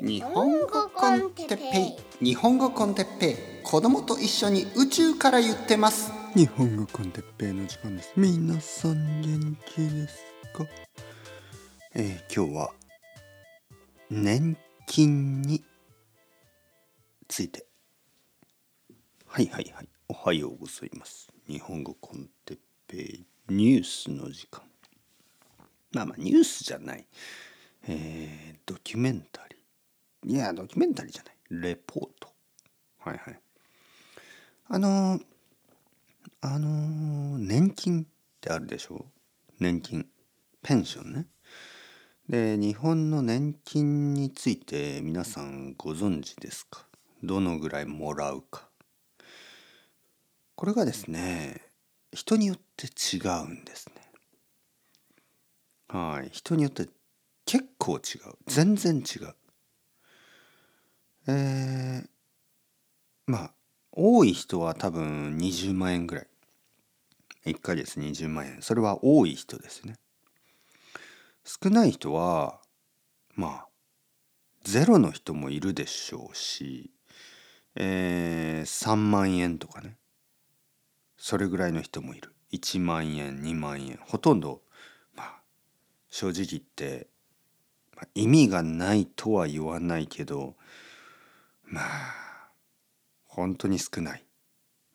日本語コンテッペイ。日本語コンテッペイ。子供と一緒に宇宙から言ってます。日本語コンテッペイの時間です。皆さん元気ですか？えー、今日は年金について。はいはいはい。おはようございます。日本語コンテッペイニュースの時間。まあまあニュースじゃない。えー、ドキュメンタリーいやドキュメンタリーじゃない。レポート。はいはい。あのー、あのー、年金ってあるでしょ？年金。ペンションね。で日本の年金について皆さんご存知ですか？どのぐらいもらうか。これがですね人によって違うんですね。はい。人によって結構違う。全然違うえー、まあ多い人は多分20万円ぐらい。1ヶ月20万円。それは多い人ですね。少ない人はまあゼロの人もいるでしょうし、えー、3万円とかね。それぐらいの人もいる。1万円2万円。ほとんどまあ正直言って意味がないとは言わないけどまあ本当に少ない。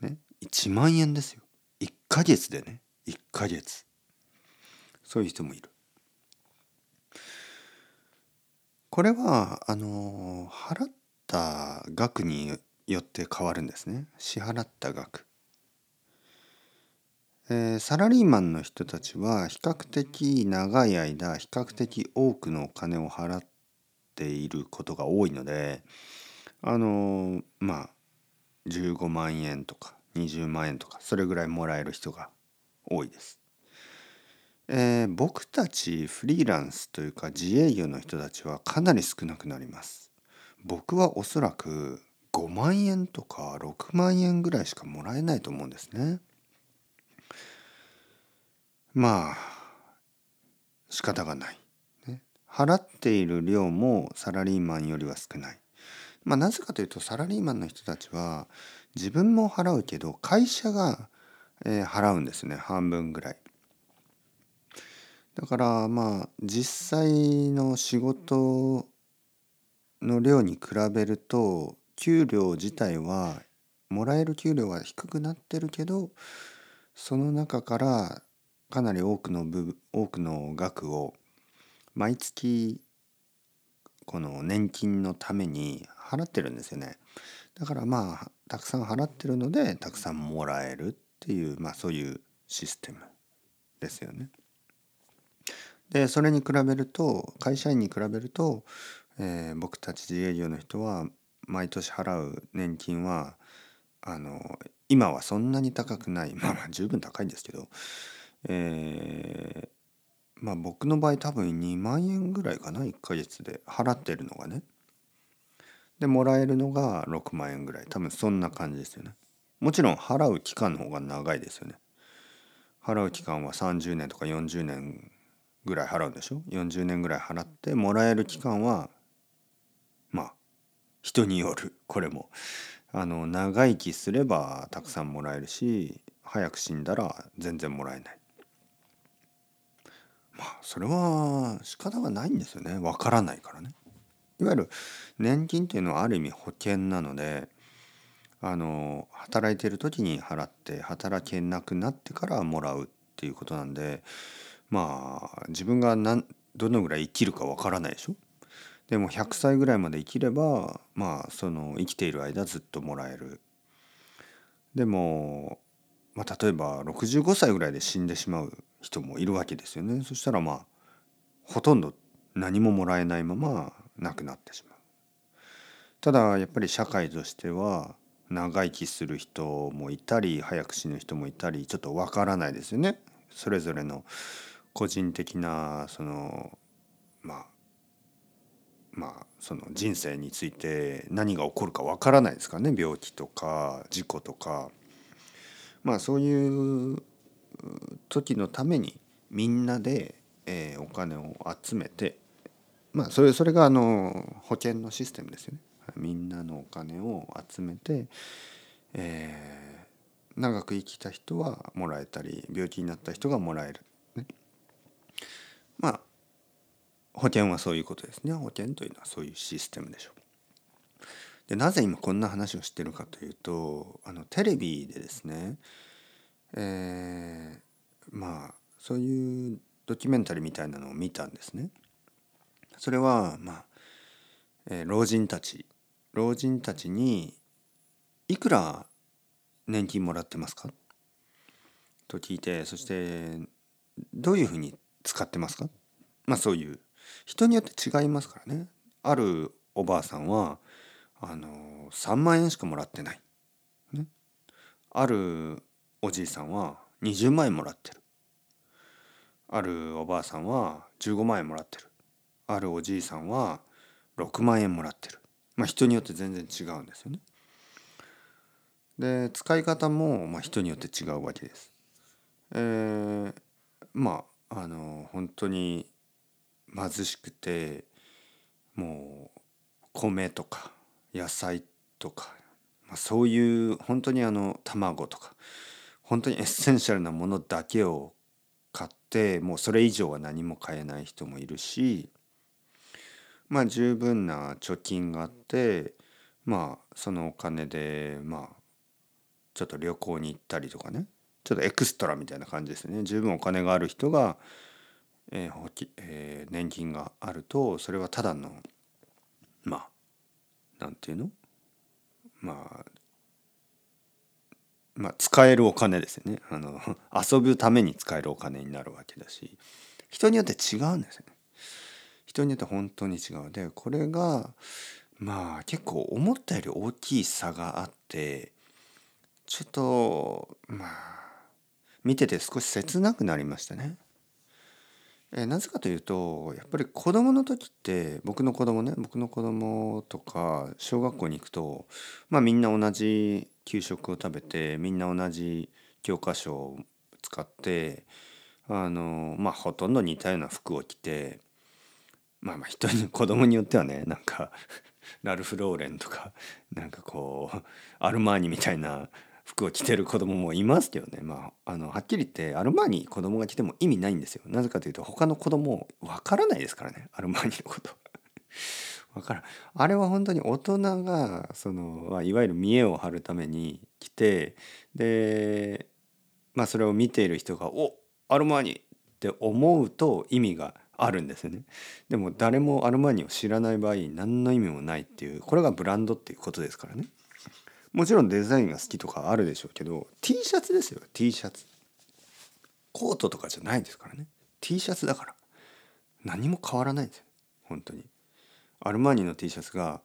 ね1万円ですよ。1ヶ月でね1ヶ月。そういう人もいる。これはあの払った額によって変わるんですね支払った額。え、サラリーマンの人たちは比較的長い間比較的多くのお金を払っていることが多いのであの、まあ15万円とか20万円とかそれぐらいもらえる人が多いです。えー、僕たちフリーランスというか自営業の人たちはかなり少なくなります。僕はおそらく5万円とか6万円ぐらいしかもらえないと思うんですね。まあ仕方がない、払っている量もサラリーマンよりは少ない。まあ、なぜかというとサラリーマンの人たちは自分も払うけど会社が、えー、払うんですね半分ぐらい。だからまあ実際の仕事の量に比べると給料自体はもらえる給料は低くなってるけどその中からかなり多くの部多くの額を毎月この年金のために払ってるんですよね。だからまあたくさん払ってるのでたくさんもらえるっていうまあそういうシステムですよね。でそれに比べると会社員に比べると、えー、僕たち自営業の人は毎年払う年金はあの今はそんなに高くないまあまあ十分高いんですけどえ、まあ僕の場合多分2万円ぐらいかな1ヶ月で払ってるのがね。でもらえるのが6万円ぐらい。多分そんな感じですよね。もちろん払う期間の方が長いですよね。払う期間は30年とか40年ぐらい払うんでしょ？40年ぐらい払ってもらえる期間はまあ人による。これも。あの長生きすればたくさんもらえるし早く死んだら全然もらえない。まあそれは仕方がないんですよね。わからないからね。いわゆる年金っていうのはある意味保険なのであの働いてる時に払って働けなくなってからもらうっていうことなんでまあ自分が何どのぐらい生きるかわからないでしょ。でも100歳ぐらいまで生きればまあその生きている間ずっともらえる。でも、まあ、例えば65歳ぐらいで死んでしまう。人もいるわけですよね。そしたらまあほとんど何ももらえないまま亡くなってしまう。ただやっぱり社会としては長生きする人もいたり早く死ぬ人もいたりちょっとわからないですよね。それぞれの個人的なそのまあまあその人生について何が起こるかわからないですからね。病気とか事故とか。まあそういう時のためにみんなで、えー、お金を集めてまあそれそれがあの保険のシステムですよね。みんなのお金を集めて、えー、長く生きた人はもらえたり病気になった人がもらえる、ね、まあ保険はそういうことですね保険というのはそういうシステムでしょう。でなぜ今こんな話をしてるかというとあのテレビでですね、えー、まあそういうドキュメンタリーみたいなのを見たんですね。それはまあ、えー、老人たち老人たちにいくら年金もらってますか？と聞いてそしてどういうふうに使ってますか？まあそういう人によって違いますからね。あるおばあさんはあの3万円しかもらってない。ね、あるおじいさんは20万円もらってる。あるおばあさんは15万円もらってる。あるおじいさんは6万円もらってる。まあ人によって全然違うんですよね。で使い方もまあ人によって違うわけです。えー、まああの本当に貧しくてもう米とか野菜とか、まあ、そういう本当にあの卵とか本当に essential なものだけを買ってもうそれ以上は何も買えない人もいるしまあ十分な貯金があってまあそのお金でまあちょっと旅行に行ったりとかね。ちょっと extra みたいな感じですね。十分お金がある人が、えーえー、年金があるとそれはただのまあなんていうの？まあまあ使えるお金ですよね。あの 遊ぶために使えるお金になるわけだし。人によって違うんですよね。人によって本当に違う。でこれがまあ結構思ったより大きい差があってちょっとまあ見てて少し切なくなりましたね。えなぜかというとやっぱり子供の時って僕の子供ね僕の子供とか小学校に行くとまあみんな同じ給食を食べてみんな同じ教科書を使ってあのまあほとんど似たような服を着てまあまあ人に 子供によってはねなんか ラルフ・ローレンとか なんかこうアルマーニみたいな服を着てる子供もいますけどね。まああのはっきり言ってアルマーニ子供が着ても意味ないんですよ。なぜかというと他の子供わからないですからね。アルマーニのこと。わからん。あれは本当に大人がその、いわゆる見栄を張るために来てでまあそれを見ている人が「おアルマーニ!」って思うと意味があるんですよね。でも誰もアルマーニを知らない場合何の意味もないっていうこれがブランドっていうことですからね。もちろんデザインが好きとかあるでしょうけど T シャツですよ。T シャツ。コートとかじゃないですからね。T シャツだから。何も変わらないんですよ。本当に。アルマーニの T シャツが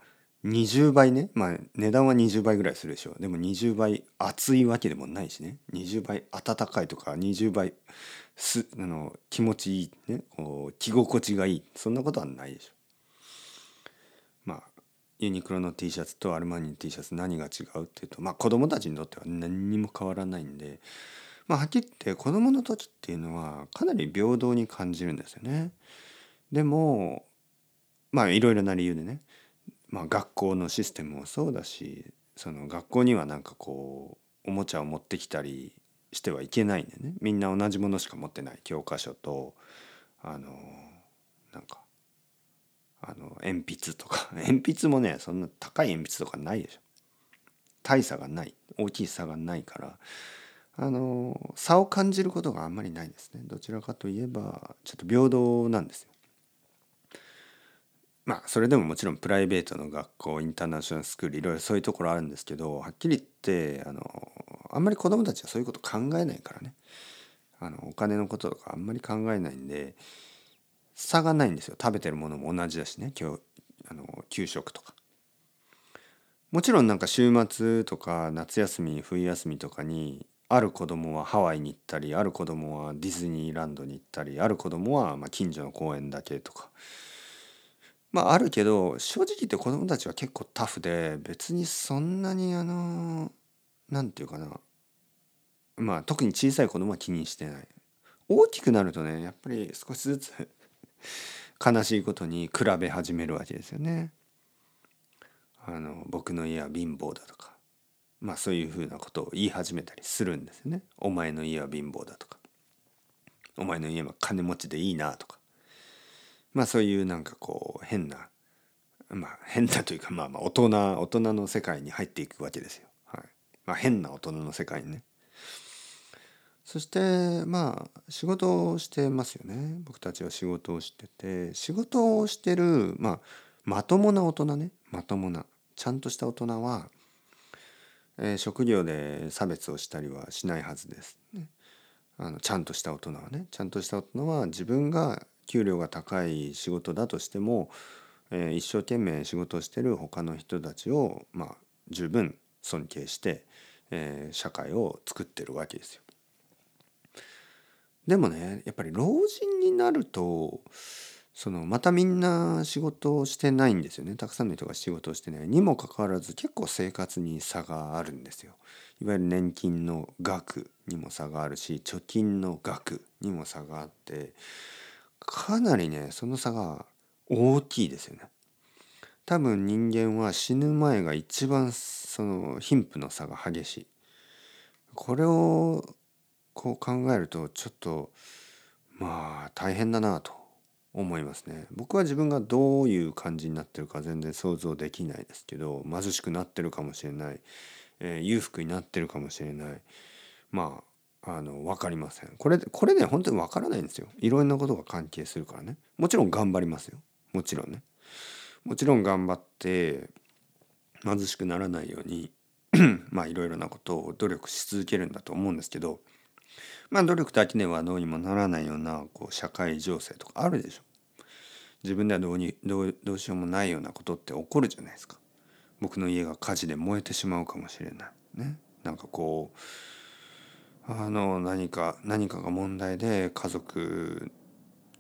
20倍ね。まあ値段は20倍ぐらいするでしょう。でも20倍厚いわけでもないしね。20倍暖かいとか20倍すあの気持ちいいね。こう着心地がいい。そんなことはないでしょう。まあユニクロの T シャツとアルマーニの T シャツ何が違うっていうとまあ子供たちにとっては何にも変わらないんで、まあ、はっきり言って子供の時っていうのはかなり平等に感じるんですよね。でもまあいろいろな理由でね、まあ、学校のシステムもそうだしその学校にはなんかこうおもちゃを持ってきたりしてはいけないんでね。みんな同じものしか持ってない。教科書とあのなんかあの鉛筆とか。鉛筆もねそんな高い鉛筆とかないでしょ。大差がない。大きい差がないから。あの差を感じることがあんまりないですね。どちらかといえばちょっと平等なんですよ。まあそれでももちろんプライベートの学校インターナショナルスクールいろいろそういうところあるんですけどはっきり言ってあのあんまり子どもたちはそういうこと考えないからね。あのお金のこととかあんまり考えないんで差がないんですよ。食べてるものも同じだしね。今日あの給食とか。もちろんなんか週末とか夏休み冬休みとかにある子供はハワイに行ったりある子供はディズニーランドに行ったりある子供はま近所の公園だけとか。まああるけど正直言って子供たちは結構タフで別にそんなにあの何て言うかなまあ特に小さい子供は気にしてない大きくなるとねやっぱり少しずつ 悲しいことに比べ始めるわけですよね。あの僕の家は貧乏だとかまあそういうふうなことを言い始めたりするんですよね。お前の家は貧乏だとかお前の家は金持ちでいいなとかまあそういうなんかこう変なまあ変なというかまあまあ大人大人の世界に入っていくわけですよ。はい。まあ、変な大人の世界にね。そしてまあ仕事をしてますよね。僕たちは仕事をしてて仕事をしてる、まあ、まともな大人ね。まともなちゃんとした大人は、えー、職業で差別をしたりはしないはずです、ね、あのちゃんとした大人はね。ちゃんとした大人は自分が給料が高い仕事だとしても、えー、一生懸命仕事をしてる他の人たちを、まあ、十分尊敬して、えー、社会を作ってるわけですよ。でもねやっぱり老人になるとそのまたみんな仕事をしてないんですよねたくさんの人が仕事をしてないにもかかわらず結構生活に差があるんですよ。いわゆる年金の額にも差があるし貯金の額にも差があってかなりねその差が大きいですよね。多分人間は死ぬ前が一番その貧富の差が激しい。これをこう考えるとちょっとまあ大変だなと思いますね僕は自分がどういう感じになってるか全然想像できないですけど貧しくなってるかもしれない、えー、裕福になってるかもしれないまああの分かりません。これこれね本当に分からないんですよ。いろんなことが関係するからね。もちろん頑張りますよ。もちろんね。もちろん頑張って貧しくならないように まあいろいろなことを努力し続けるんだと思うんですけどまあ努力だけではどうにもならないようなこう社会情勢とかあるでしょ。自分ではどうにどうどうしようもないようなことって起こるじゃないですか。僕の家が火事で燃えてしまうかもしれない。ね。なんかこうあの何か何かが問題で家族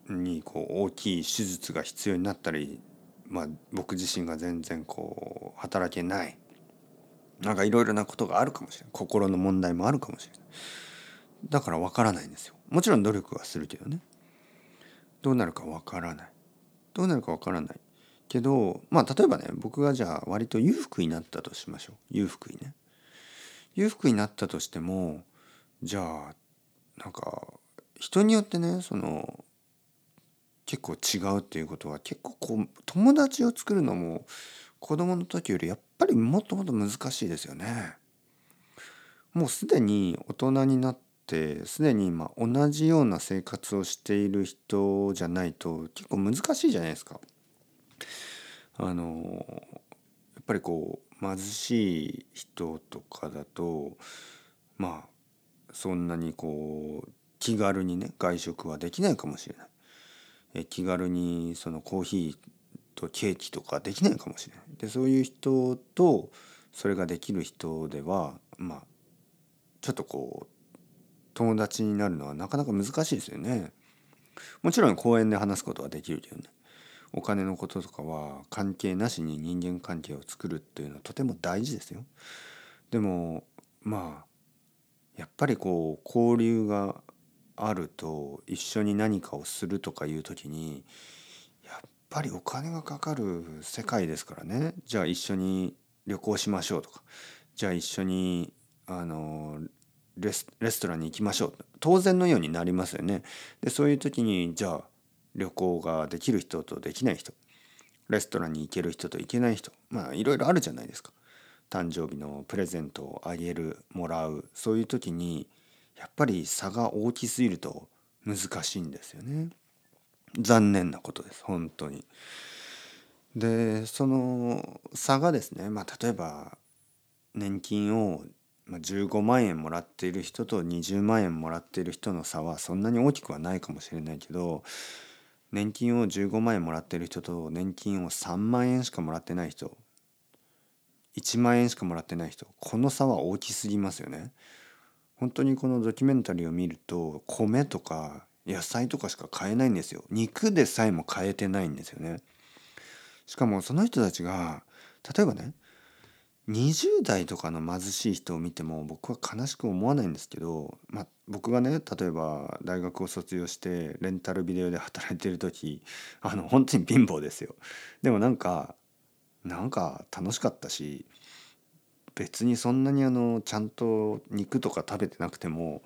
にこう大きい手術が必要になったり、まあ、僕自身が全然こう働けない。なんかいろいろなことがあるかもしれない。心の問題もあるかもしれない。だからわからないんですよ。もちろん努力はするけどね。どうなるかわからない。どうなるかわからない。けどまあ例えばね僕がじゃあ割と裕福になったとしましょう。裕福にね。裕福になったとしてもじゃあなんか人によってねその結構違うっていうことは結構こう友達を作るのも子供の時よりやっぱりもっともっと難しいですよね。もうすでに大人になってすでに今同じような生活をしている人じゃないと結構難しいじゃないですか。あのやっぱりこう貧しい人とかだとまあそんなにこう気軽にね外食はできないかもしれない。え気軽にそのコーヒーとケーキとかできないかもしれない。でそういう人とそれができる人ではまあちょっとこう友達になるのはなかなか難しいですよね。もちろん公園で話すことはできるけどね。お金のこととかは関係なしに人間関係を作るっていうのはとても大事ですよ。でもまあやっぱりこう交流があると一緒に何かをするとかいう時にやっぱりお金がかかる世界ですからね。じゃあ一緒に旅行しましょうとか。じゃあ一緒にあのレスレストランに行きましょう。当然のようになりますよね。でそういう時にじゃあ旅行ができる人とできない人。レストランに行ける人と行けない人。まあいろいろあるじゃないですか。誕生日のプレゼントをあげるもらうそういう時にやっぱり差が大きすぎると難しいんですよね。残念なことです本当に。でその差がですねまあ例えば年金を、15万円もらっている人と20万円もらっている人の差はそんなに大きくはないかもしれないけど年金を15万円もらっている人と年金を3万円しかもらってない人1万円しかもらってない人この差は大きすぎますよね。本当にこのドキュメンタリーを見ると米とか野菜とかしか買えないんですよ。肉でさえも買えてないんですよね。しかもその人たちが例えばね20代とかの貧しい人を見ても僕は悲しく思わないんですけど、まあ、僕がね例えば大学を卒業してレンタルビデオで働いてる時あの本当に貧乏ですよ。でもなんかなんか楽しかったし別にそんなにあのちゃんと肉とか食べてなくても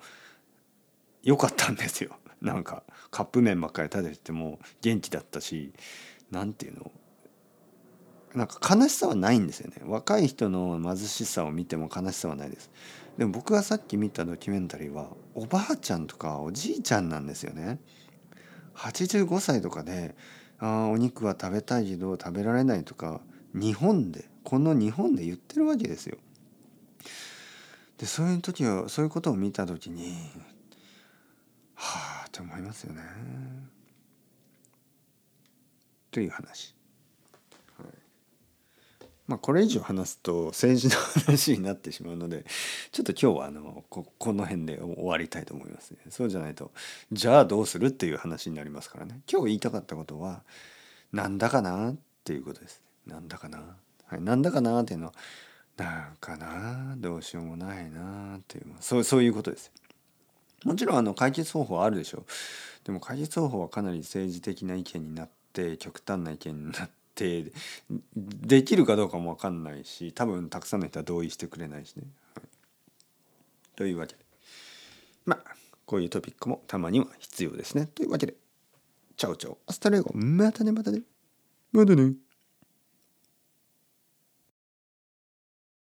良かったんですよ。なんかカップ麺ばっかり食べてても元気だったし何ていうのなんか悲しさはないんですよね。若い人の貧しさを見ても悲しさはないです。でも僕がさっき見たドキュメンタリーはおばあちゃんとかおじいちゃんなんですよね。85歳とかであお肉は食べたいけど食べられないとか日本でこの日本で言ってるわけですよでそういう時はそういうことを見た時にはあって思いますよねという話まあ、これ以上話すと政治の話になってしまうのでちょっと今日はあのここの辺で終わりたいと思いますね。そうじゃないとじゃあどうするっていう話になりますからね。今日言いたかったことはなんだかなっていうことですね。なんだかな？はい、なんだかなっていうのはなんかなどうしようもないなっていうそうそういうことです。もちろんあの解決方法はあるでしょう。でも解決方法はかなり政治的な意見になって極端な意見になってできるかどうかも分かんないし多分たくさんの人は同意してくれないしね。はい、というわけでまあこういうトピックもたまには必要ですね。というわけで ciao ciao hasta luego またねまたねまたね。